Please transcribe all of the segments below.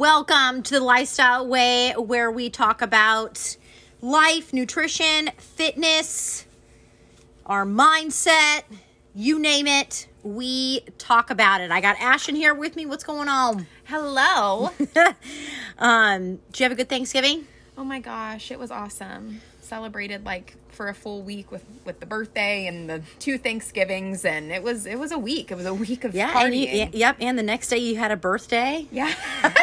Welcome to the Lifestyle Way, where we talk about life, nutrition, fitness, our mindset, you name it. We talk about it. I got Ashton here with me. What's going on? Hello. Um, did you have a good Thanksgiving? oh my gosh, it was awesome. Celebrated like for a full week with with the birthday and the two Thanksgivings, and it was it was a week. It was a week of Yeah, and you, partying. yep. And the next day you had a birthday. yeah.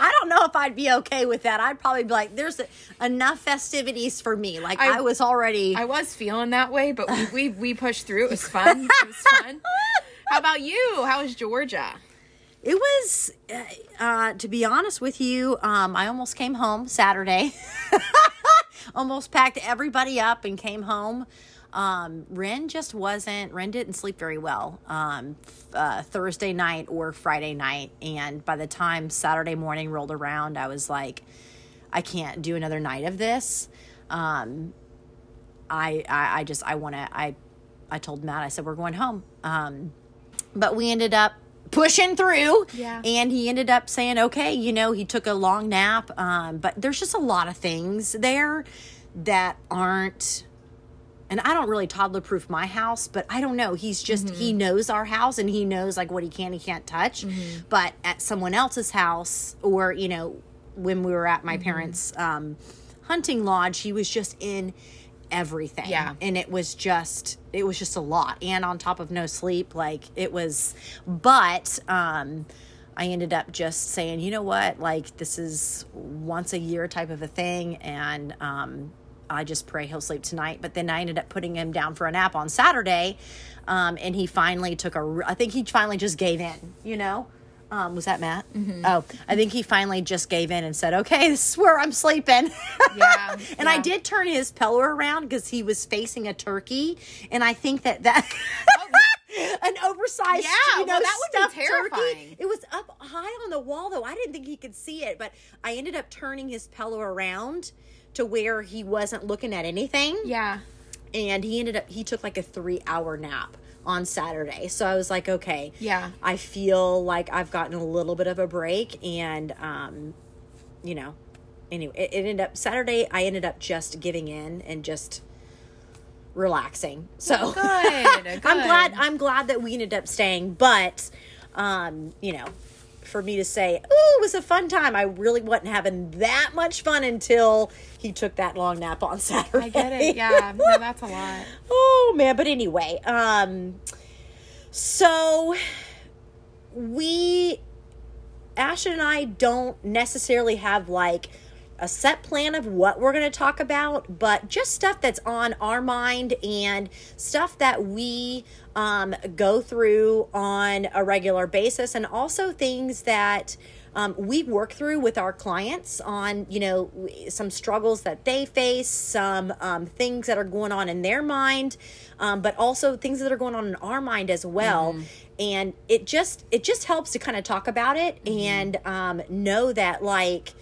I don't know. I don't know if I'd be okay with that. I'd probably be like, "There's enough festivities for me." Like I, I- was already. I was feeling that way, but we we, we pushed through. It was fun. It was fun. How about you? How was Georgia? It was, uh, uh, to be honest with you, um, I almost came home Saturday. almost packed everybody up and came home. Um, Ren just wasn't, Ren didn't sleep very well um, uh, Thursday night or Friday night. And by the time Saturday morning rolled around, I was like, I can't do another night of this. Um, I, I, I just, I want to, I, I told Matt, I said, we're going home. Um, but we ended up pushing through Yeah. and he ended up saying okay you know he took a long nap um, but there's just a lot of things there that aren't and i don't really toddler proof my house but i don't know. He's just he knows our house and he knows like what he can and can't touch. But at someone else's house or you know when we were at my parents um, hunting lodge he was just in everything. Yeah. and it was just it was just a lot. And on top of no sleep like it was but um i ended up just saying you know what? Like this is once a year type of a thing. And um i just pray he'll sleep tonight but then i ended up putting him down for a nap on saturday um and he finally took a, I think he finally just gave in you know um, was that Matt? Oh, I think he finally just gave in and said, "Okay, this is where I'm sleeping." Yeah, and I did turn his pillow around because he was facing a turkey, and I think that that an oversized, Yeah, you know, well, that would be terrifying. turkey. It was up high on the wall, though. I didn't think he could see it, but I ended up turning his pillow around to where he wasn't looking at anything Yeah. and he ended up he took like a three hour nap on saturday so i was like okay Yeah. i feel like i've gotten a little bit of a break and um you know anyway it, it ended up saturday i ended up just giving in and just relaxing so Good. i'm glad i'm glad that we ended up staying but um you know for me to say oh it was a fun time i really wasn't having that much fun until he took that long nap on saturday I get it. Yeah. No, that's a lot. Oh man, but anyway, um so we Ashton and I don't necessarily have like a set plan of what we're going to talk about, but just stuff that's on our mind and stuff that we um, go through on a regular basis, and also things that um, we work through with our clients on, you know, some struggles that they face, some um, things that are going on in their mind, um, but also things that are going on in our mind as well. And it just it just helps to kind of talk about it and um, know that like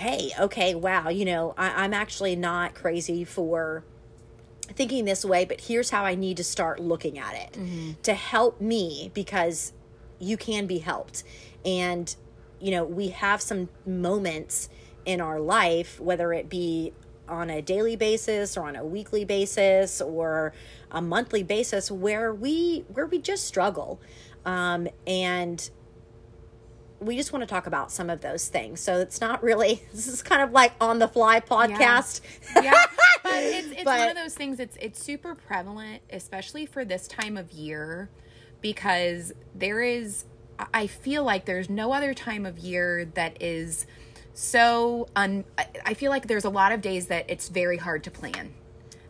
hey, okay, wow, you know, I, I'm actually not crazy for thinking this way, but here's how I need to start looking at it to help me because you can be helped. And, you know, we have some moments in our life, whether it be on a daily basis or on a weekly basis or a monthly basis where we where we just struggle um, and we just want to talk about some of those things. So it's not really this is kind of like on the fly podcast. yeah but it's, it's But- one of those things it's it's super prevalent especially for this time of year because there is I- feel like there's no other time of year that is so un i feel like there's a lot of days that it's very hard to plan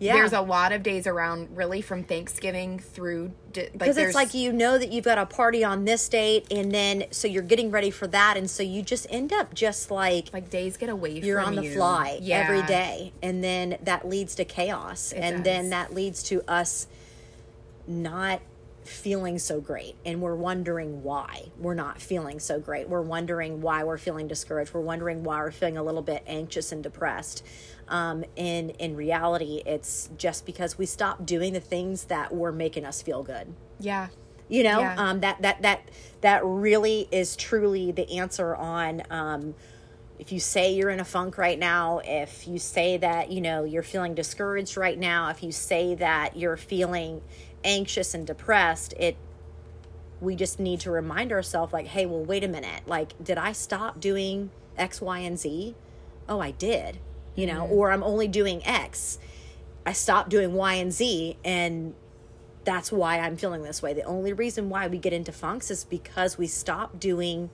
Yeah. there's a lot of days around really from thanksgiving through di- like because it's like you know that you've got a party on this date and then so you're getting ready for that and so you just end up just like like days get away from you're on the you. fly yeah. every day and then that leads to chaos and then that leads to us not feeling so great and we're wondering why. We're not feeling so great. We're wondering why we're feeling discouraged. We're wondering why we're feeling a little bit anxious and depressed. Um, and in reality it's just because we stopped doing the things that were making us feel good. Yeah. You know Yeah. um, that that that that really is truly the answer on um, if you say you're in a funk right now, if you say that, you know, you're feeling discouraged right now, if you say that you're feeling anxious and depressed, it we just need to remind ourselves like, hey, well, wait a minute. Like, did I stop doing X, Y, and Z? Oh, I did. You know, mm-hmm. or I'm only doing X. I stopped doing Y and Z and that's why I'm feeling this way. The only reason why we get into funks is because we stop doing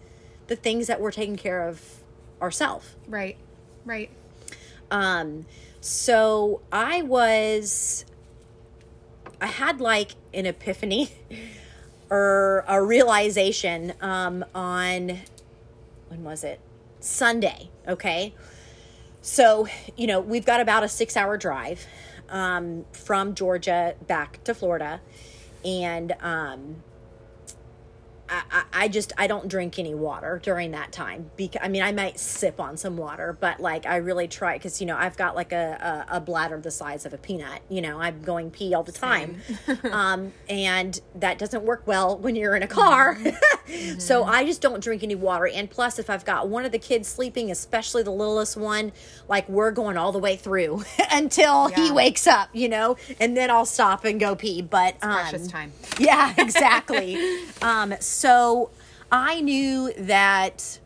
the things that we're taking care of ourselves. Right. Right. Um so I was I had like an epiphany or a realization um on when was it? Sunday, okay? So, you know, we've got about a 6-hour drive um from Georgia back to Florida and um I, I just I don't drink any water during that time because I mean I might sip on some water but like I really try because you know I've got like a, a, a, bladder the size of a peanut you know I'm going pee all the time. Um, and that doesn't work well when you're in a car. Mm-hmm. so I just don't drink any water. And plus if I've got one of the kids sleeping especially the littlest one like we're going all the way through until yeah. he wakes up you know and then I'll stop and go pee. But um, precious time. yeah exactly. Um so I knew that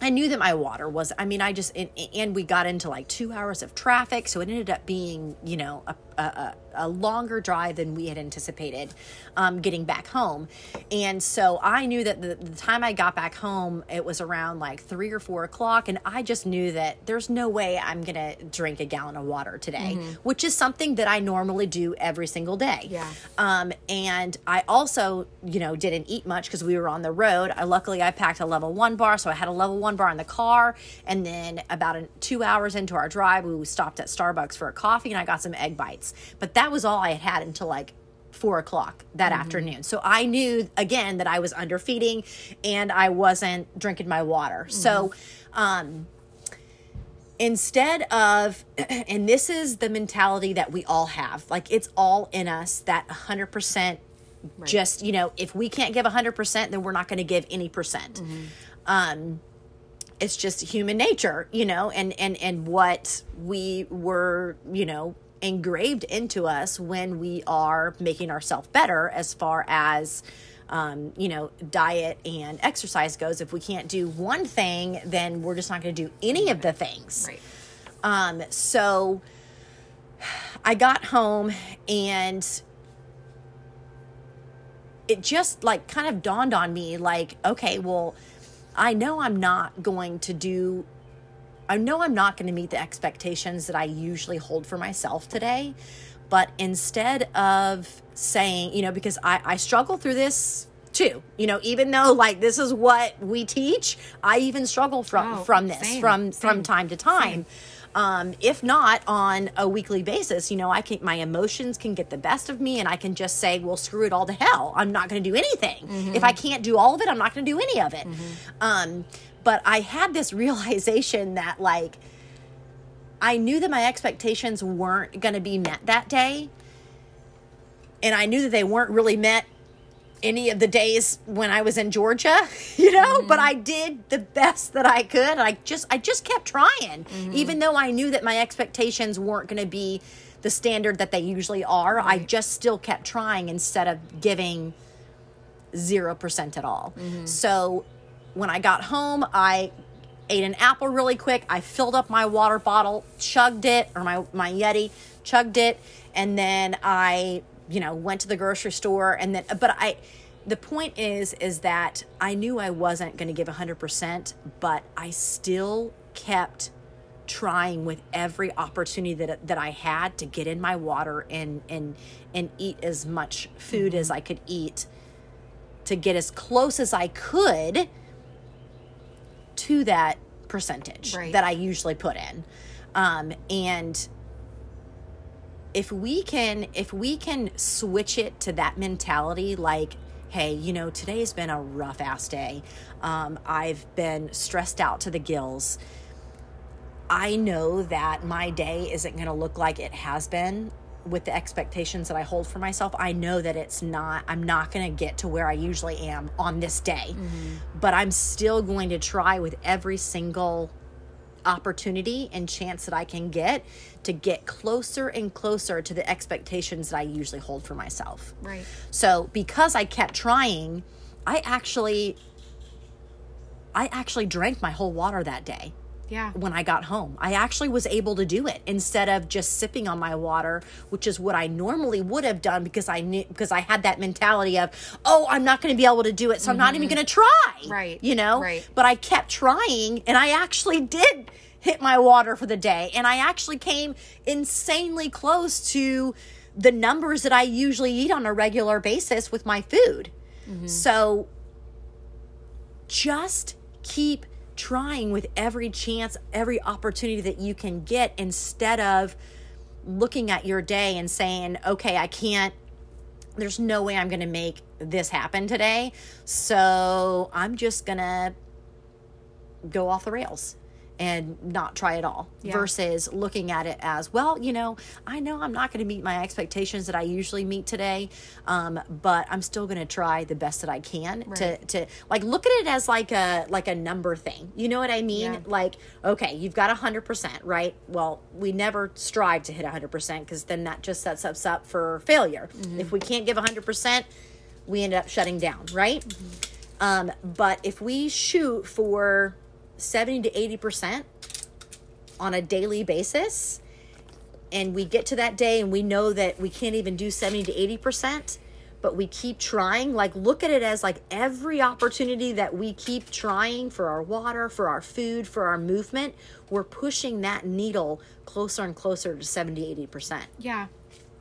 I knew that my water was, I mean, I just, and, and, we got into like two hours of traffic. So it ended up being, you know, a, a, a longer drive than we had anticipated um, getting back home. And so I knew that the, the, time I got back home, it was around like three or four o'clock. And I just knew that there's no way I'm going to drink a gallon of water today, mm-hmm. which is something that I normally do every single day. Yeah. Um, and I also, you know, didn't eat much because we were on the road. I luckily I packed a level one bar. So I had a level one bar in the car. And then about a, two hours into our drive, we stopped at Starbucks for a coffee and I got some egg bites. But that was all I had had until like four o'clock that mm-hmm. afternoon. So I knew again that I was underfeeding and I wasn't drinking my water. Mm-hmm. So, um, instead of, and this is the mentality that we all have, like it's all in us that 100% right. just, you know, if we can't give 100%, then we're not going to give any percent. Mm-hmm. Um, it's just human nature, you know, and, and, and what we were, you know, engraved into us when we are making ourselves better as far as um, you know diet and exercise goes. If we can't do one thing then we're just not going to do any of the things. Right. Um, so i got home and it just like kind of dawned on me like okay well i know i'm not going to do I know I'm not going to meet the expectations that I usually hold for myself today. But instead of saying, you know, because I, I struggle through this too, you know, even though like this is what we teach, I even struggle from oh, from this same, from same, from time to time. Um, if not on a weekly basis, you know, I can my emotions can get the best of me, and I can just say, "Well, screw it all to hell. I'm not going to do anything. Mm-hmm. If I can't do all of it, I'm not going to do any of it." Mm-hmm. Um, but I had this realization that, like, I knew that my expectations weren't going to be met that day. And I knew that they weren't really met any of the days when I was in Georgia, you know, mm-hmm. but I did the best that I could. I just I just kept trying mm-hmm. even though I knew that my expectations weren't going to be the standard that they usually are. Right. I just still kept trying instead of giving 0% at all. Mm-hmm. So when I got home, I ate an apple really quick. I filled up my water bottle, chugged it, or my, my Yeti, chugged it, and then I, you know, went to the grocery store. And then, but I, the point is, is that I knew I wasn't going to give 100%, but I still kept trying with every opportunity that that I had to get in my water and and and eat as much food mm-hmm. as I could eat to get as close as I could to that percentage right. that I usually put in. Um, and if we can if we can switch it to that mentality like hey you know today's been a rough ass day um, i've been stressed out to the gills i know that my day isn't going to look like it has been with the expectations that I hold for myself, I know that it's not, I'm not going to get to where I usually am on this day. Mm-hmm. But I'm still going to try with every single opportunity and chance that I can get to get closer and closer to the expectations that I usually hold for myself. Right. So because I kept trying, I actually I actually drank my whole water that day Yeah. when I got home. I actually was able to do it instead of just sipping on my water, which is what I normally would have done because I knew because I had that mentality of, "Oh, I'm not going to be able to do it, so I'm not even mm-hmm. going to try." Right. You know? Right. But I kept trying and I actually did hit my water for the day and I actually came insanely close to the numbers that I usually eat on a regular basis with my food. Mm-hmm. So just keep trying with every chance, every opportunity that you can get instead of looking at your day and saying, okay, I can't, there's no way I'm going to make this happen today. So I'm just going to go off the rails and not try at all Yeah. versus looking at it as well you know i know i'm not going to meet my expectations that i usually meet today um, but i'm still going to try the best that i can to Right. to like look at it as like a like a number thing. You know what i mean? Yeah. like okay you've got 100% right? Well we never strive to hit 100% because then that just sets us up for failure. If we can't give 100% we end up shutting down right? Um, but if we shoot for 70 to 80% on a daily basis, and we get to that day and we know that we can't even do 70 to 80%, but we keep trying, like look at it as like every opportunity that we keep trying for our water, for our food, for our movement, we're pushing that needle closer and closer to 70, 80%. Yeah.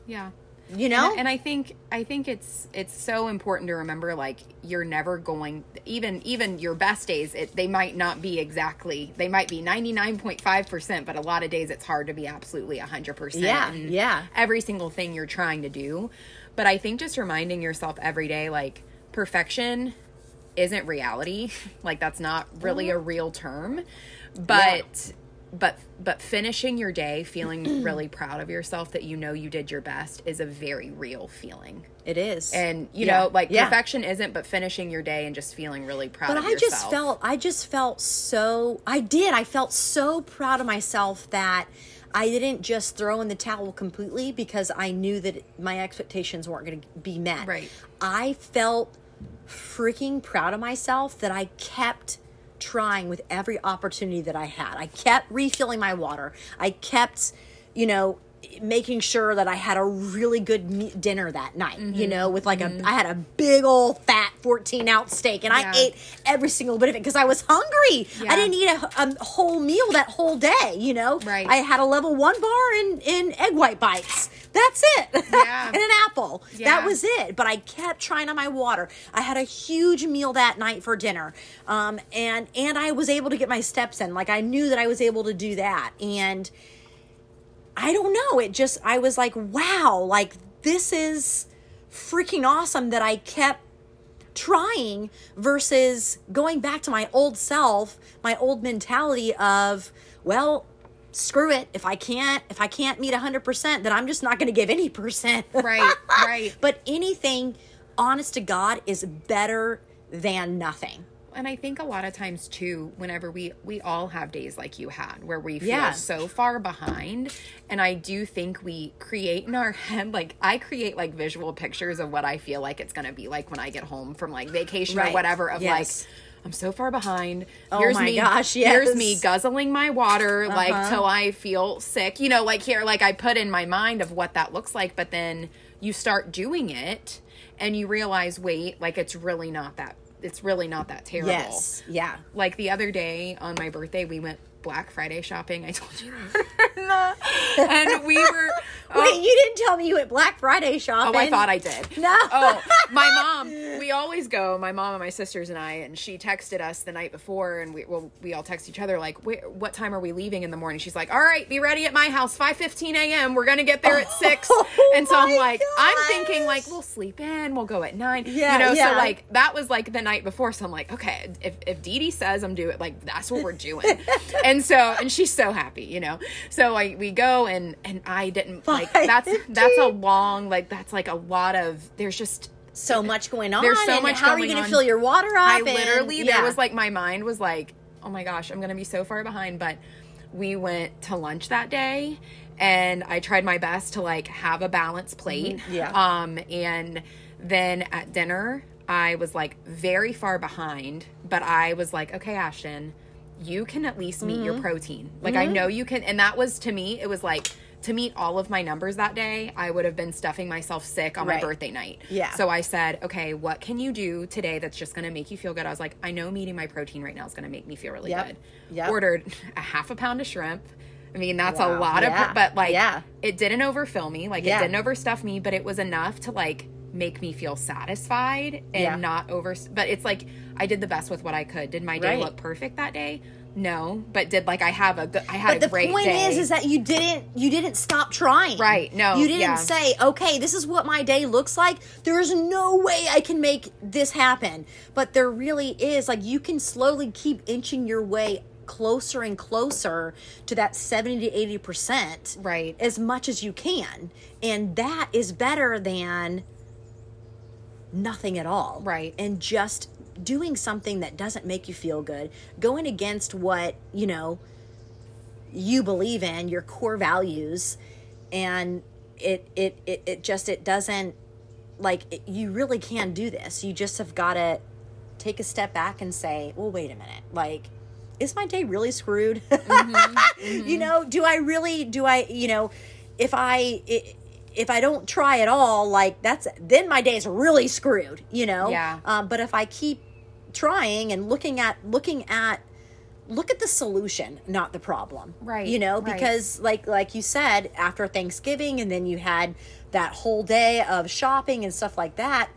Yeah. You know? And, and I think I think it's it's so important to remember like you're never going even even your best days it they might not be exactly they might be 99.5% but a lot of days it's hard to be absolutely 100% Yeah, yeah. every single thing you're trying to do. But I think just reminding yourself every day like perfection isn't reality. like that's not really mm-hmm. a real term. But but but finishing your day feeling really proud of yourself that you know you did your best is a very real feeling. it is. And you Yeah, know, like yeah. perfection isn't, but finishing your day and just feeling really proud but of I yourself. just felt I just felt so I did I felt so proud of myself that I didn't just throw in the towel completely because I knew that my expectations weren't going to be met. Right. I felt freaking proud of myself that I kept trying with every opportunity that I had. I kept refilling my water. I kept, you know, making sure that I had a really good me- dinner that night, Mm-hmm. you know, with like a I had a big old fat 14 ounce steak and Yeah. I ate every single bit of it because I was hungry. Yeah. I didn't eat a, a whole meal that whole day, you know. Right. I had a level 1 bar and in egg white bites. That's it. Yeah. and an apple. That was it. But I kept trying on my water. I had a huge meal that night for dinner, um, and and I was able to get my steps in. Like I knew that I was able to do that, and I don't know. It just I was like, wow, like this is freaking awesome that I kept trying versus going back to my old self, my old mentality of, well, screw it. If I can't if I can't meet 100%, then I'm just not going to give any percent. Right, right. But anything honest to God is better than nothing. and I think a lot of times too, whenever we we all have days like you had where we feel Yeah. so far behind, and I do think we create in our head like I create like visual pictures of what I feel like it's gonna be like when I get home from like vacation or whatever. Of Yes. like. I'm so far behind. Oh here's my me, gosh, Here's me guzzling my water like Uh-huh. till I feel sick. You know, like here, like I put in my mind of what that looks like, but then you start doing it and you realize, wait, like it's really not that. It's really not that terrible Yes. Yeah. like the other day on my birthday we went black friday shopping i told you no. and we were oh, Wait, you didn't tell me you went Black Friday shopping. oh i thought i did. No. oh my mom we always go my mom and my sisters and i and she texted us the night before and we well we all text each other like what time are we leaving in the morning? She's like all right be ready at my house 5.15 a.m we're gonna get there at 6 Oh and so i'm like i'm thinking like we'll sleep in we'll go at 9 Yeah, you know yeah. so like that was like the night before. So i'm like okay if, if Dee Dee says i'm doing it, like that's what we're doing. and so and she's so happy you know so I we go and and I didn't like that's that's a long like that's like a lot of there's just so much going on. There's so and much How are you going going to on. fill your water up? I and- literally yeah. there was like my mind was like, oh my gosh, I'm gonna be so far behind. But we went to lunch that day and I tried my best to like have a balanced plate. Mm-hmm. yeah. Um and then at dinner I was like very far behind, but I was like, okay, Ashton, you can at least meet Mm-hmm. your protein. Like I know you can and that was to me, it was like to meet all of my numbers that day, I would have been stuffing myself sick on Right. my birthday night. Yeah. So I said, okay, what can you do today that's just going to make you feel good? I was like, I know meeting my protein right now is going to make me feel really Yep. good. Yep. Ordered a half a pound of shrimp. I mean, that's Wow. a lot of, Yeah. pro- but like, Yeah. it didn't overfill me. Like, Yeah. it didn't overstuff me, but it was enough to like make me feel satisfied and Yeah. not over. But it's like, I did the best with what I could. Did my day Right. look perfect that day? No, but did like I have a good, I had But a the great point day. is, is that you didn't, you didn't stop trying. Right, no, you didn't yeah. say, okay, this is what my day looks like. There is no way I can make this happen. But there really is. Like you can slowly keep inching your way closer and closer to that 70 to 80 percent Right. as much as you can and that is better than nothing at all. Right. and just doing something that doesn't make you feel good going against what you know you believe in your core values and it it it, it just it doesn't like it, you really can do this. You just have got to take a step back and say well wait a minute. Like is my day really screwed? Mm-hmm. You mm-hmm. know do i really do i you know if i i if i don't try at all like that's then my day is really screwed you know Yeah. um, but if i keep trying and looking at looking at look at the solution not the problem Right, you know right. because like like you said after thanksgiving and then you had that whole day of shopping and stuff like that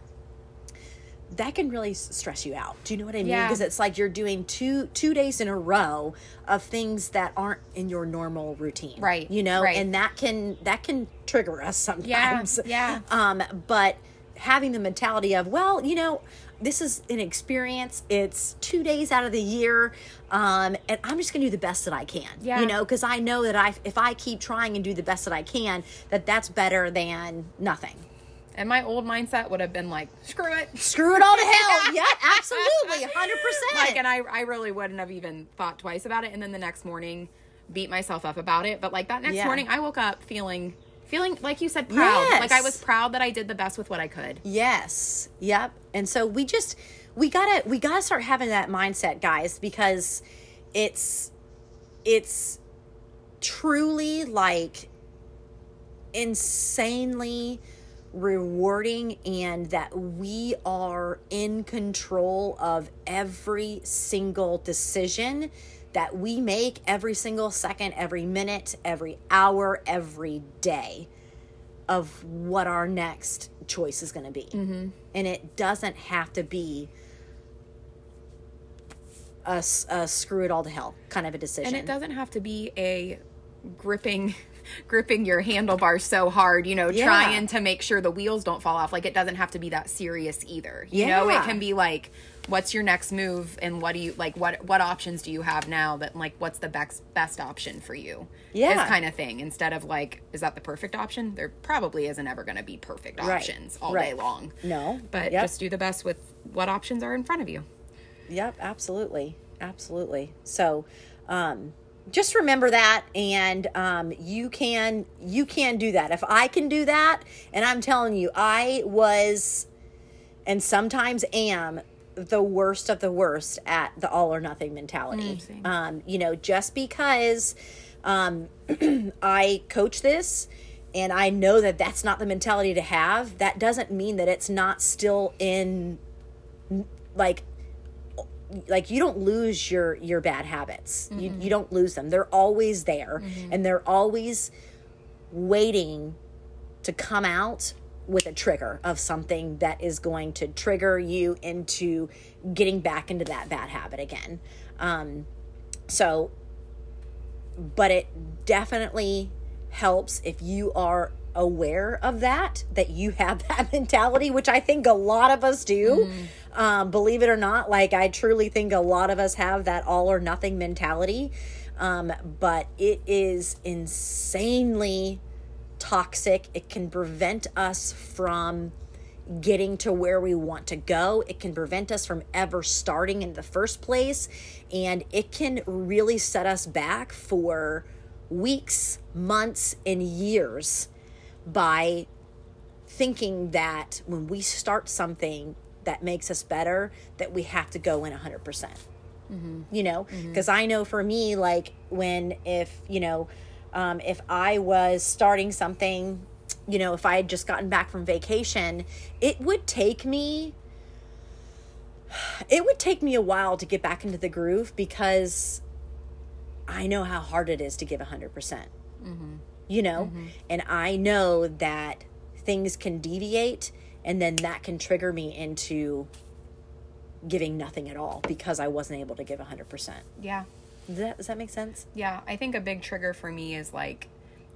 that can really stress you out do you know what i mean Yeah. because it's like you're doing two two days in a row of things that aren't in your normal routine Right, you know right. and that can that can trigger us sometimes Yeah. yeah. um but having the mentality of well you know this is an experience it's two days out of the year um and i'm just gonna do the best that i can Yeah. you know because i know that i if i keep trying and do the best that i can that that's better than nothing And my old mindset would have been like, screw it. screw it all to hell yeah absolutely 100% like and I, I really wouldn't have even thought twice about it and then the next morning beat myself up about it but like that next Yeah. morning i woke up feeling feeling like you said proud Yes. like i was proud that i did the best with what i could Yes. Yep. And so we just we gotta we gotta start having that mindset, guys, because it's it's truly like insanely rewarding and that we are in control of every single decision that we make every single second, every minute, every hour, every day of what our next choice is going to be. Mm-hmm. And it doesn't have to be a screw it all to hell kind of a decision. and it doesn't have to be a gripping gripping your handlebars so hard you know Yeah. trying to make sure the wheels don't fall off like it doesn't have to be that serious either you know it can be like what's your next move and what do you like what what options do you have now that like what's the best best option for you Yeah. is kind of thing instead of like is that the perfect option there probably isn't ever going to be perfect Right. options all Right. day long No. but Yep. just do the best with what options are in front of you Yep, absolutely. Absolutely. So, um just remember that and um you can you can do that. If I can do that, and I'm telling you, I was and sometimes am the worst of the worst at the all or nothing mentality. Mm, um you know, just because um I coach this and I know that that's not the mentality to have, that doesn't mean that it's not still in like like you don't lose your your bad habits. You, you don't lose them. They're always there and they're always waiting to come out with a trigger of something that is going to trigger you into getting back into that bad habit again. Um so but it definitely helps if you are aware of that that you have that mentality which i think a lot of us do um, believe it or not like i truly think a lot of us have that all or nothing mentality um, but it is insanely toxic. It can prevent us from getting to where we want to go. It can prevent us from ever starting in the first place. And it can really set us back for weeks, months, and years by thinking that when we start something that makes us better, that we have to go in 100%. percent mm-hmm. You know, mm-hmm. because I know for me, like when, if, you know, um, if I was starting something, you know, if I had just gotten back from vacation, it would take me it would take me a while to get back into the groove because I know how hard it is to give 100%. percent mm-hmm. You know, mm-hmm. and I know that things can deviate and then that can trigger me into giving nothing at all because I wasn't able to give 100%. Yeah. Does that, does that make sense? Yeah, I think a big trigger for me is like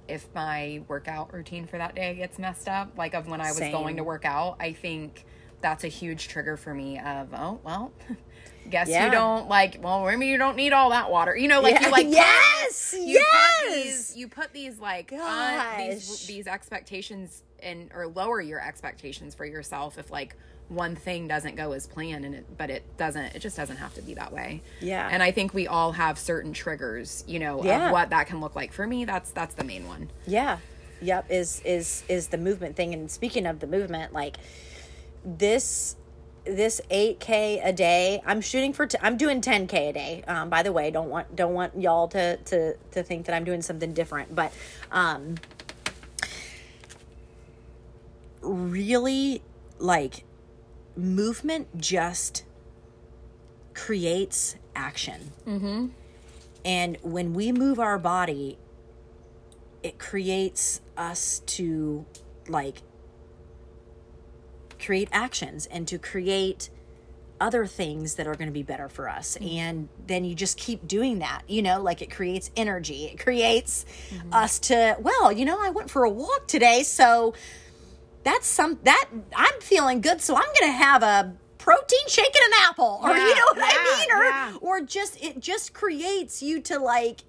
if my workout routine for that day gets messed up, like of when I was Same. going to work out, I think that's a huge trigger for me of, oh, well, guess Yeah. you don't like, well, maybe you don't need all that water. You know, like Yeah. you like put- Yes! you put Yes! these you put these like uh, these these expectations and or lower your expectations for yourself if like one thing doesn't go as planned and it but it doesn't it just doesn't have to be that way Yeah. and i think we all have certain triggers you know Yeah. of what that can look like for me that's that's the main one Yeah. Yep, is is is the movement thing and speaking of the movement like this this 8k a day. I'm shooting for t- i'm doing 10k a day. Um by the way don't want don't want y'all to to to think that i'm doing something different but um really like movement just creates action. Mm-hmm. and when we move our body it creates us to like create actions and to create other things that are going to be better for us. Mm-hmm. And then you just keep doing that you know like it creates energy. It creates mm-hmm. us to well you know i went for a walk today so that's some that i'm feeling good so i'm going to have a protein shake and an apple. Or you know what i mean? Or yeah. or just it just creates you to like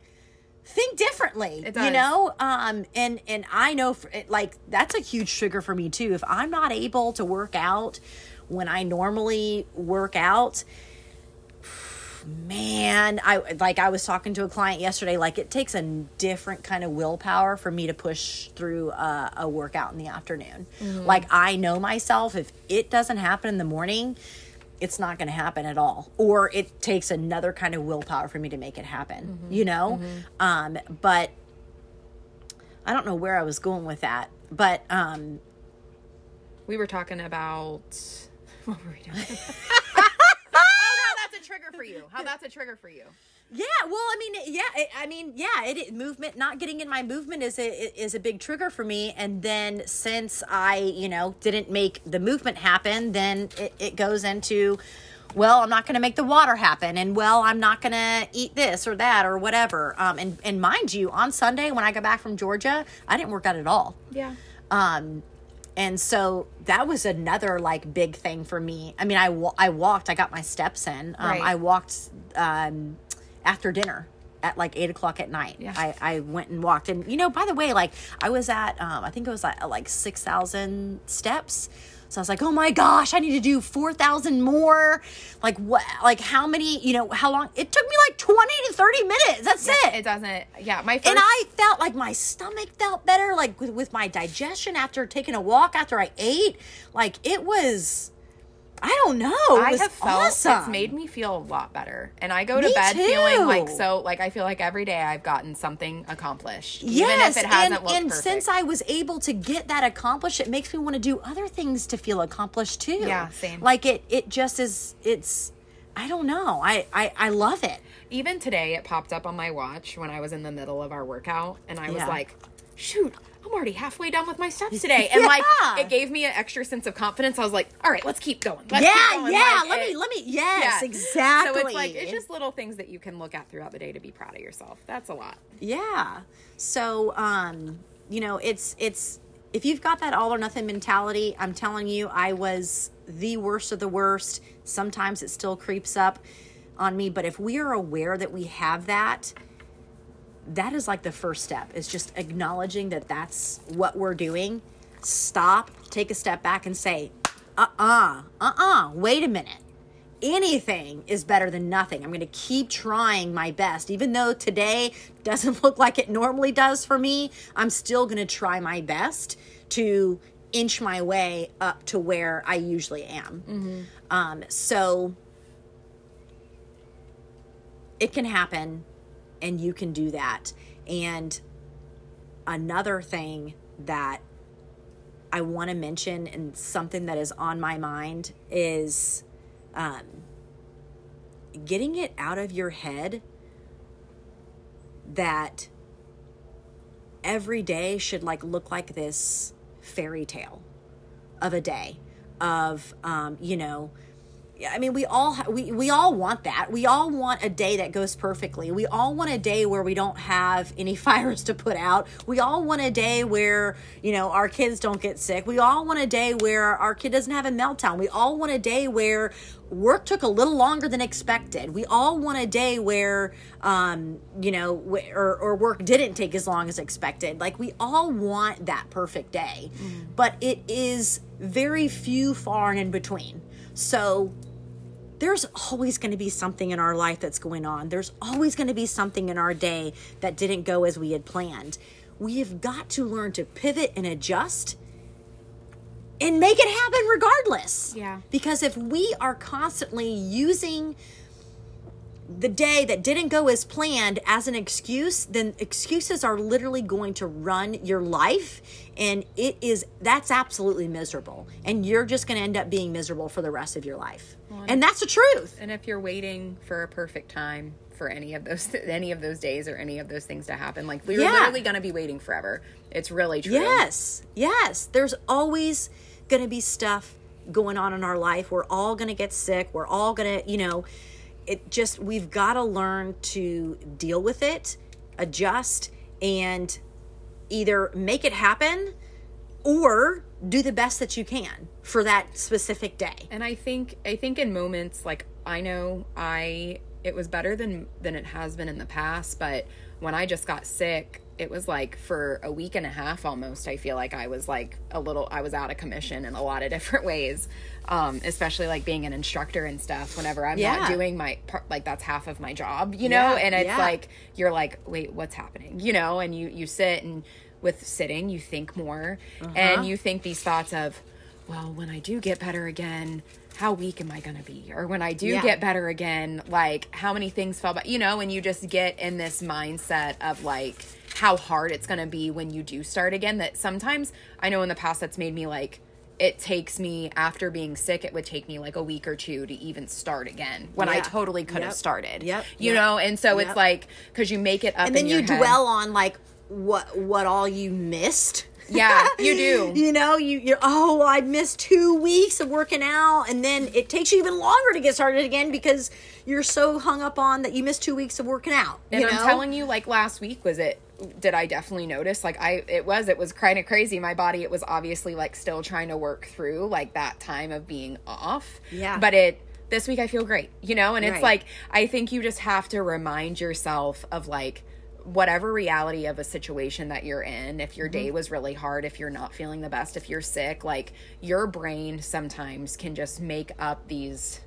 think differently you know? Um and and i know for, it, like that's a huge trigger for me too. If i'm not able to work out when i normally work out man i like i was talking to a client yesterday like it takes a different kind of willpower for me to push through a, a workout in the afternoon. Like i know myself if it doesn't happen in the morning it's not going to happen at all. Or it takes another kind of willpower for me to make it happen you know? Um but i don't know where i was going with that but um we were talking about what were we doing? Oh no that's a trigger for you. How that's a trigger for you Yeah, well, I mean, yeah, it, I mean, yeah, it, it movement not getting in my movement is a is a big trigger for me. And then since I, you know, didn't make the movement happen, then it, it goes into, well, I'm not going to make the water happen, and well, I'm not going to eat this or that or whatever. Um, and and mind you, on Sunday when I got back from Georgia, I didn't work out at all. yeah Um, and so that was another like big thing for me. I mean, I I walked, I got my steps in. Um, Right. I walked um, after dinner at like eight o'clock at night. Yeah. I, I went and walked, and you know, by the way, like I was at, um, I think it was like, like six thousand steps. So I was like, oh my gosh, I need to do four thousand more. Like what? Like how many? You know, how long? It took me like twenty to thirty minutes. That's it. it doesn't yeah my first And I felt like my stomach felt better, like with, with my digestion after taking a walk after I ate. Like it was, I don't know. It I have felt awesome. it's made me feel a lot better, and I go to Me bed feeling like so. Like I feel like every day I've gotten something accomplished, Yes, even if it hasn't and, and perfect. since I was able to get that accomplished, it makes me want to do other things to feel accomplished too. Yeah, same. Like it, it just is. It's, I don't know. I, I, I love it. even today, it popped up on my watch when I was in the middle of our workout, and I was Yeah. like, "Shoot, I'm already halfway done with my steps today," and like it gave me an extra sense of confidence. I was like, "All right, let's keep going." Let's yeah, keep going. yeah. Like, let it- me, let me. Yes, yeah. exactly. So it's like it's just little things that you can look at throughout the day to be proud of yourself. That's a lot. Yeah. So, um, you know, it's it's if you've got that all or nothing mentality, I'm telling you, I was the worst of the worst. Sometimes it still creeps up on me, but if we are aware that we have that, that is like the first step is just acknowledging that that's what we're doing. Stop take a step back and say uh-uh uh-uh wait a minute. Anything is better than nothing. I'm going to keep trying my best. Even though today doesn't look like it normally does for me i'm still going to try my best to inch my way up to where i usually am. Um, so it can happen and you can do that. And another thing that I want to mention and something that is on my mind is um, getting it out of your head that every day should like look like this fairy tale of a day of um, you know I mean, we all ha- we we all want that. We all want a day that goes perfectly. We all want a day where we don't have any fires to put out. We all want a day where you know our kids don't get sick. We all want a day where our kid doesn't have a meltdown. We all want a day where work took a little longer than expected. We all want a day where um, you know wh- or or work didn't take as long as expected. Like we all want that perfect day, but it is very few far and in between. So there's always going to be something in our life that's going on. There's always going to be something in our day that didn't go as we had planned. We have got to learn to pivot and adjust and make it happen regardless. Yeah. Because if we are constantly using the day that didn't go as planned as an excuse, then excuses are literally going to run your life. And it is, that's absolutely miserable. And you're just going to end up being miserable for the rest of your life. and that's the truth. And if you're waiting for a perfect time for any of those any of those days or any of those things to happen, like you're Yeah. literally going to be waiting forever. It's really true. Yes, yes. There's always going to be stuff going on in our life. We're all going to get sick. We're all going to, you know, it just, we've got to learn to deal with it, adjust, and either make it happen or do the best that you can for that specific day. And I think I think in moments like I know I it was better than than it has been in the past, but when I just got sick, it was like for a week and a half almost I feel like I was like a little I was out of commission in a lot of different ways. Um especially like being an instructor and stuff whenever I'm Yeah. not doing my part like that's half of my job, you know? Yeah, and it's yeah. like you're like, "Wait, what's happening?" You know, and you you sit and with sitting, you think more Uh-huh. and you think these thoughts of well, when I do get better again, how weak am I going to be? Or when I do Yeah. get better again, like how many things fell by, you know, and you just get in this mindset of like how hard it's going to be when you do start again. That sometimes I know in the past that's made me like, it takes me after being sick, it would take me like a week or two to even start again when I totally could have started. Yep. You Yep. know, and so Yep. it's like, because you make it up and then you head. dwell on like what what all you missed Yeah, you do. you know you you're oh i missed two weeks of working out and then it takes you even longer to get started again because you're so hung up on that you missed two weeks of working out And you I'm know? telling you, like last week, was it? Did I definitely notice? Like I, it was, it was kind of crazy. My body, it was obviously like still trying to work through like that time of being off. Yeah. But it, this week I feel great, you know. And it's Right. like I think you just have to remind yourself of like whatever reality of a situation that you're in if your Mm-hmm. day was really hard if you're not feeling the best if you're sick like your brain sometimes can just make up these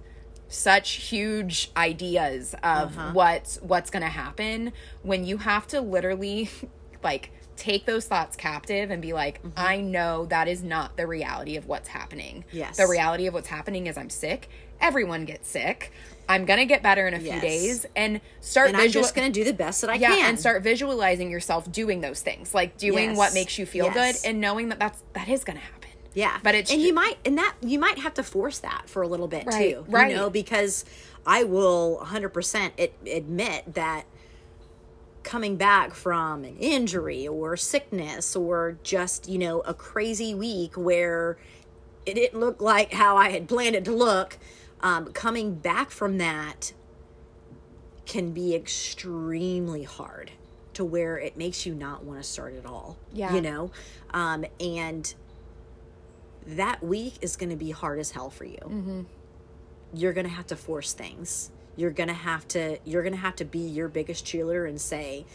such huge ideas of Uh-huh. what's what's going to happen when you have to literally like take those thoughts captive and be like I know that is not the reality of what's happening. Mm-hmm. Yes. The reality of what's happening is I'm sick. Everyone gets sick. I'm going to get better in a few Yes. days and start and i'm just gonna do the best that i yeah, can and start visualizing yourself doing those things, like doing Yes. what makes you feel Yes. good and knowing that that's that is going to happen. Yeah, But it's and you might and that you might have to force that for a little bit Right, too, right. You know, because I will 100 percent admit that coming back from an injury or sickness or just you know a crazy week where it didn't look like how I had planned it to look, um, coming back from that can be extremely hard to where it makes you not want to start at all. Yeah. You know? Um, and that week is going to be hard as hell for you. Mm-hmm. You're going to have to force things. You're going to have to you're going to have to be your biggest cheerleader and say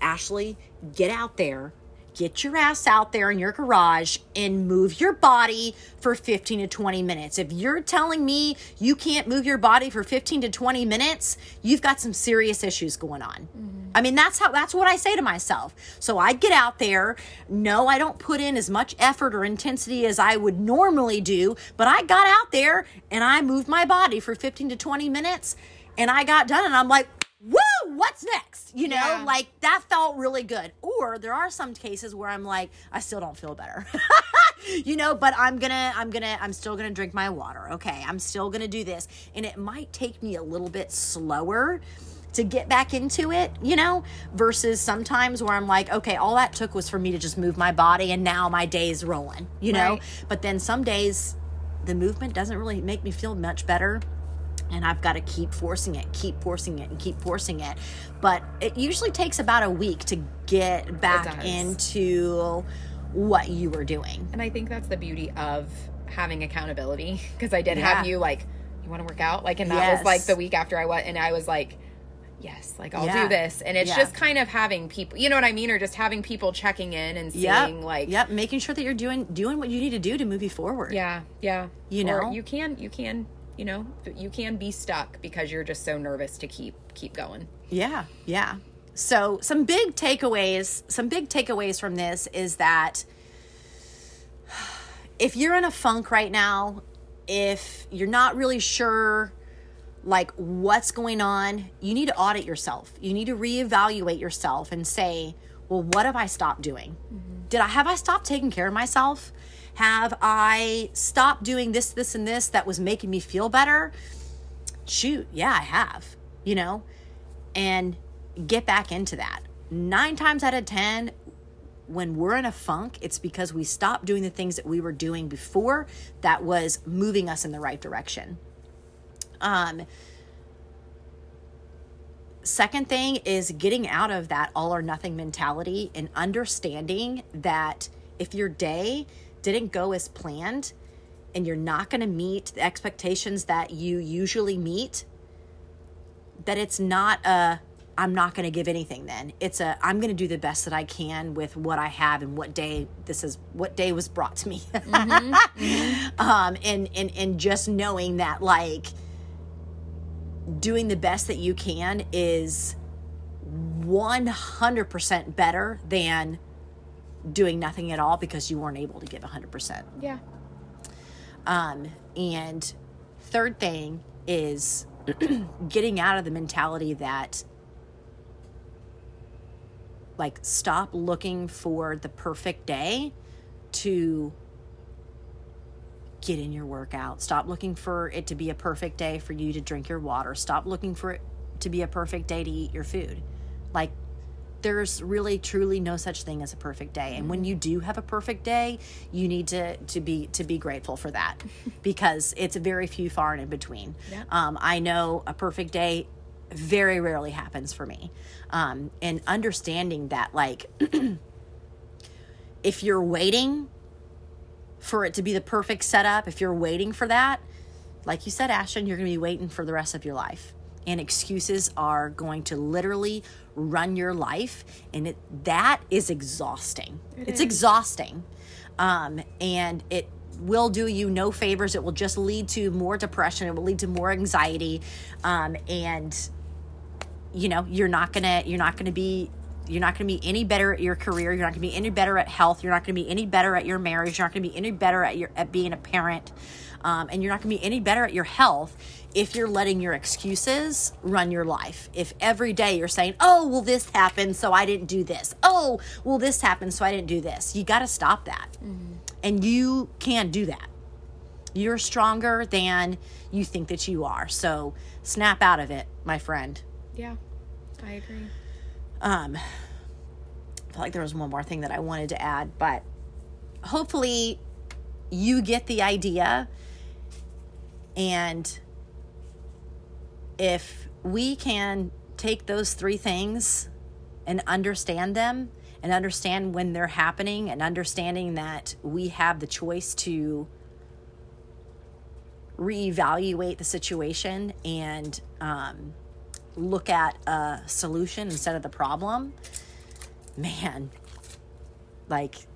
Ashley, get out there, get your ass out there in your garage and move your body for 15 to 20 minutes. If you're telling me you can't move your body for 15 to 20 minutes, you've got some serious issues going on. I mean, that's how that's what I say to myself. So I get out there. No, I don't put in as much effort or intensity as I would normally do, but I got out there and I moved my body for 15 to 20 minutes and I got done and I'm like, woo, what's next? You know, Yeah. like that felt really good. Or there are some cases where I'm like, I still don't feel better. you know, but I'm gonna, I'm gonna, I'm still gonna drink my water. Okay. I'm still gonna do this. And it might take me a little bit slower to get back into it, you know, versus sometimes where I'm like, okay, all that took was for me to just move my body and now my day's rolling, you know? Right. But then some days the movement doesn't really make me feel much better and I've got to keep forcing it, keep forcing it, and keep forcing it. But it usually takes about a week to get back into what you were doing. And I think that's the beauty of having accountability because I did Yeah. have you like, you want to work out? Like, and that Yes. was like the week after I went, and I was like, yes, like I'll Yeah. do this. And it's Yeah. just kind of having people, you know what I mean? Or just having people checking in and seeing Yep. like, yep, making sure that you're doing doing what you need to do to move you forward. yeah, yeah. You Or know? you can, you can, you know, you can be stuck because you're just so nervous to keep, keep going. Yeah, yeah. So, some big takeaways, some big takeaways from this is that if you're in a funk right now, if you're not really sure like what's going on, you need to audit yourself. You need to reevaluate yourself and say, "Well, what have I stopped doing? Mm-hmm. Did I have I stopped taking care of myself? Have I stopped doing this this and this that was making me feel better?" Shoot, yeah, I have. You know? and get back into that. Nine times out of 10, when we're in a funk, it's because we stopped doing the things that we were doing before that was moving us in the right direction. Um, second thing is getting out of that all or nothing mentality and understanding that if your day didn't go as planned and you're not going to meet the expectations that you usually meet, that it's not a I'm not going to give anything then. It's a I'm going to do the best that I can with what I have and what day this is what day was brought to me. Um and and and just knowing that like doing the best that you can is 100% better than doing nothing at all because you weren't able to give 100%. Yeah. Um, and third thing is getting out of the mentality that like stop looking for the perfect day to get in your workout. Stop looking for it to be a perfect day for you to drink your water. Stop looking for it to be a perfect day to eat your food. Like there's really truly no such thing as a perfect day. And when you do have a perfect day you need to to be to be grateful for that because it's very few far and in between. Yeah. um, i know a perfect day very rarely happens for me. Um, and understanding that like if you're waiting for it to be the perfect setup if you're waiting for that like you said ashton you're going to be waiting for the rest of your life and excuses are going to literally run your life. And it that is exhausting. It's exhausting. Um, and it will do you no favors. It will just lead to more depression. It will lead to more anxiety. Um, and you know you're not gonna you're not gonna be you're not going to be any better at your career. You're not going to be any better at health. You're not going to be any better at your marriage. You're not going to be any better at your at being a parent. Um, and you're not going to be any better at your health if you're letting your excuses run your life if every day you're saying oh well this happened so i didn't do this oh well this happened so i didn't do this you got to stop that and you can do that you're stronger than you think that you are so snap out of it my friend Yeah. I agree. um, I feel like there was one more thing that I wanted to add, but hopefully you get the idea. And if we can take those three things and understand them and understand when they're happening and understanding that we have the choice to reevaluate the situation and um, look at a solution instead of the problem, man, like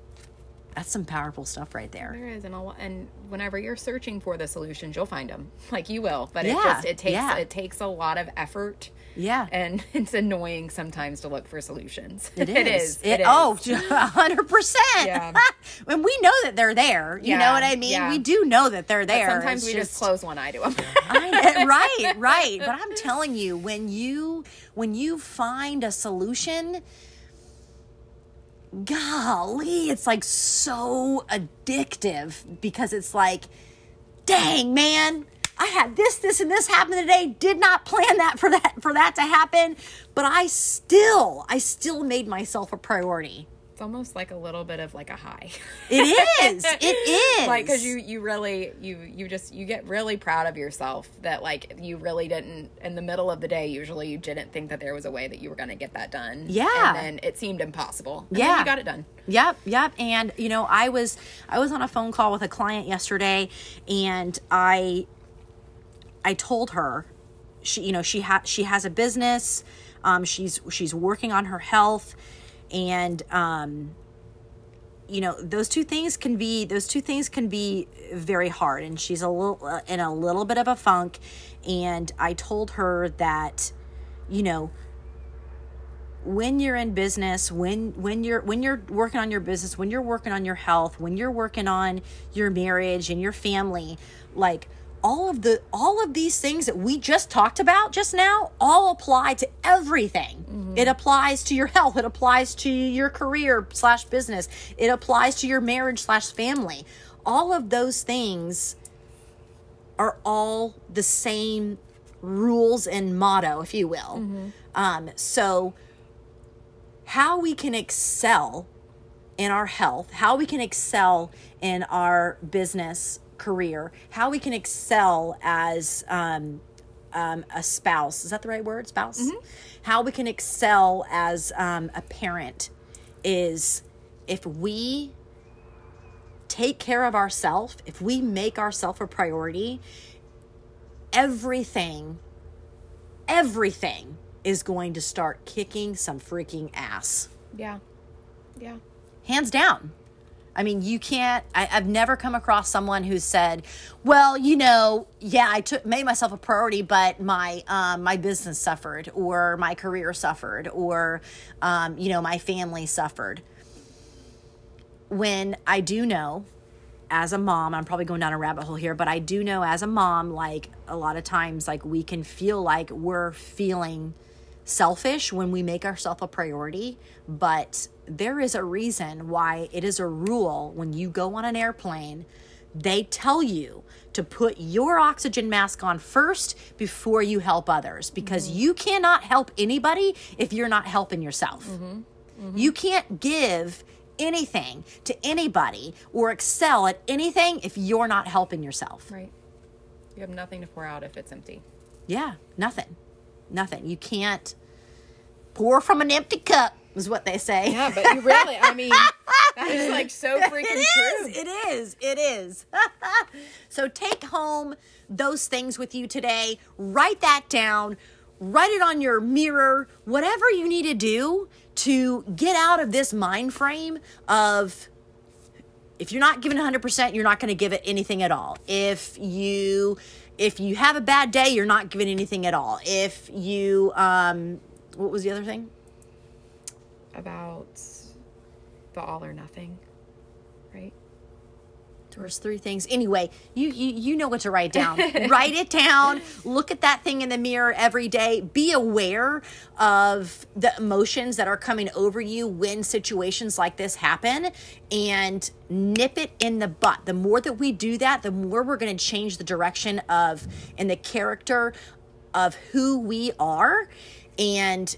that's some powerful stuff right there. There is, and lo- and whenever you're searching for the solutions, you'll find them, like you will. But it just it takes yeah. it takes a lot of effort, Yeah. and it's annoying sometimes to look for solutions. It is. it is. It, It oh, is. Oh, a hundred percent. Yeah. And we know that they're there. You know what I mean? yeah. We do know that they're But there. sometimes It's we just close one eye to them. I, right, right. But I'm telling you, when you when you find a solution, golly, it's like so addictive because it's like, dang man, I had this, this, and this happen today. Did not plan that for that for that to happen, but I still, I still made myself a priority. It's almost like a little bit of like a high. It is. It is. like because you you really you you just you get really proud of yourself that like you really didn't in the middle of the day usually you didn't think that there was a way that you were going to get that done Yeah. and then it seemed impossible and Yeah. you got it done Yep, yep. And you know, I was I was on a phone call with a client yesterday and I I told her she you know, she had she has a business. Um she's she's working on her health and um you know those two things can be those two things can be very hard. And she's a little uh, in a little bit of a funk. And i told her that you know when you're in business when when you're when you're working on your business when you're working on your health when you're working on your marriage and your family like all of the all of these things that we just talked about just now all apply to everything. It applies to your health. It applies to your career slash business. It applies to your marriage slash family. All of those things are all the same rules and motto if you will. Um so how we can excel in our health, how we can excel in our business career, how we can excel as um, um, a spouse. Is that the right word? Spouse? How we can excel as um, a parent is if we take care of ourselves, if we make ourselves a priority, everything, everything is going to start kicking some freaking ass yeah yeah hands down. I mean, you can't. I, I've never come across someone who said, "Well, you know, yeah, I took made myself a priority, but my um, my business suffered, or my career suffered, or um, you know, my family suffered." When I do know, as a mom, I'm probably going down a rabbit hole here, but I do know as a mom, like a lot of times, like we can feel like we're feeling selfish when we make ourselves a priority, but there is a reason why it is a rule when you go on an airplane, they tell you to put your oxygen mask on first before you help others because mm-hmm. you cannot help anybody if you're not helping yourself. Mm-hmm. Mm-hmm. You can't give anything to anybody or excel at anything if you're not helping yourself. right you have nothing to pour out if it's empty Yeah, nothing. Nothing. You can't pour from an empty cup, is what they say. yeah but you really i mean that is like so freaking It true. It is. It is. so take home those things with you today. Write that down. Write it on your mirror. Whatever you need to do to get out of this mind frame of if you're not giving 100%, you're not going to give it anything at all. If you if you have a bad day, you're not giving anything at all. If you um what was the other thing? About the all or nothing right There's three things. Anyway, you, you you know what to write down. write it down. Look at that thing in the mirror every day. Be aware of the emotions that are coming over you when situations like this happen and nip it in the butt. The more that we do that, the more we're going to change the direction of and the character of who we are and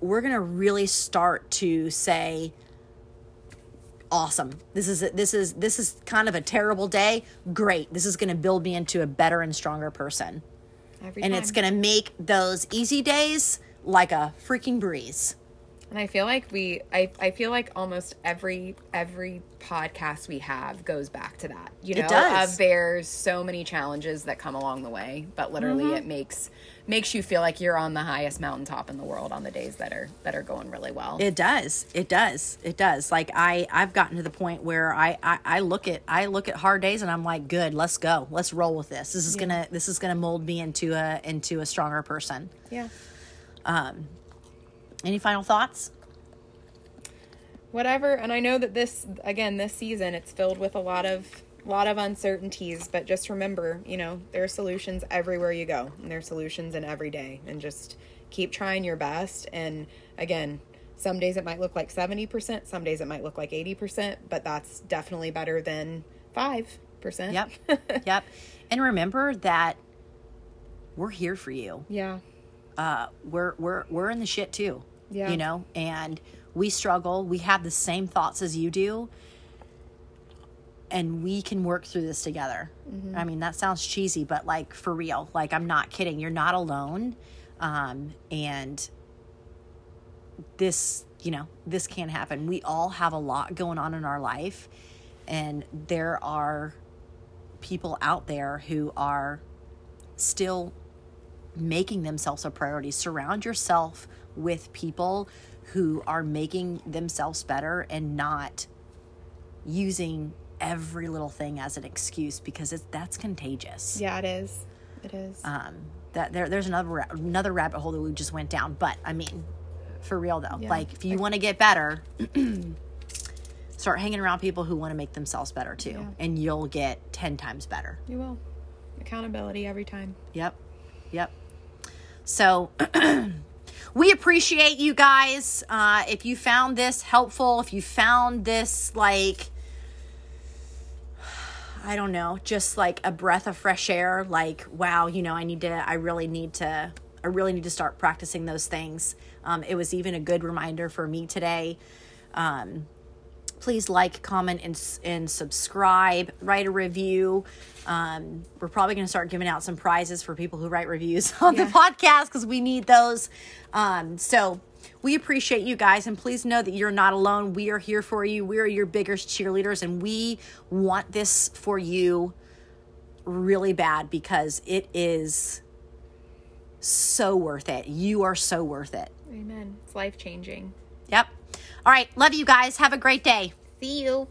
we're going to really start to say awesome. This is this is this is kind of a terrible day. Great. This is going to build me into a better and stronger person. every And time. it's going to make those easy days like a freaking breeze. And I feel like we I, I feel like almost every every podcast we have goes back to that. You It know, does. of there's so many challenges that come along the way, but literally Mm-hmm. it makes makes you feel like you're on the highest mountaintop in the world on the days that are that are going really well. It does. It does. It does. Like I, I've gotten to the point where I, I, I look at, I look at hard days and I'm like, good, let's go, let's roll with this. This is gonna, this is gonna mold me into a, into a stronger person. yeah. Any final thoughts? whatever and i know that this again this season it's filled with a lot of lot of uncertainties but just remember you know there are solutions everywhere you go and there are solutions in every day and just keep trying your best and again some days it might look like 70% some days it might look like 80% but that's definitely better than 5% Yep. yep. And remember that we're here for you. yeah uh, we're we're we're in the shit too. Yeah. You know, and we struggle. We have the same thoughts as you do, and we can work through this together. I mean, that sounds cheesy, but like for real, like I'm not kidding. You're not alone, um, and this, you know, this can happen. We all have a lot going on in our life, and there are people out there who are still making themselves a priority. Surround yourself with people who are making themselves better and not using every little thing as an excuse because it's that's contagious. yeah it is it is Um, that there, there's another another rabbit hole that we just went down. But I mean, for real though, Yeah. like if you want to get better, start hanging around people who want to make themselves better too, Yeah. and you'll get ten times better. you will accountability every time Yep. Yep. So we appreciate you guys. Uh, if you found this helpful, if you found this like, I don't know, just like a breath of fresh air, like, wow, you know, I need to, I really need to, I really need to start practicing those things. Um, it was even a good reminder for me today. Um, please like, comment, and, and subscribe. Write a review. Um, we're probably going to start giving out some prizes for people who write reviews on the podcast because we need those. Um, so we appreciate you guys, and please know that you're not alone. We are here for you. We are your biggest cheerleaders, and we want this for you really bad because it is so worth it. You are so worth it. amen it's life changing Yep. All right. Love you guys. Have a great day. see you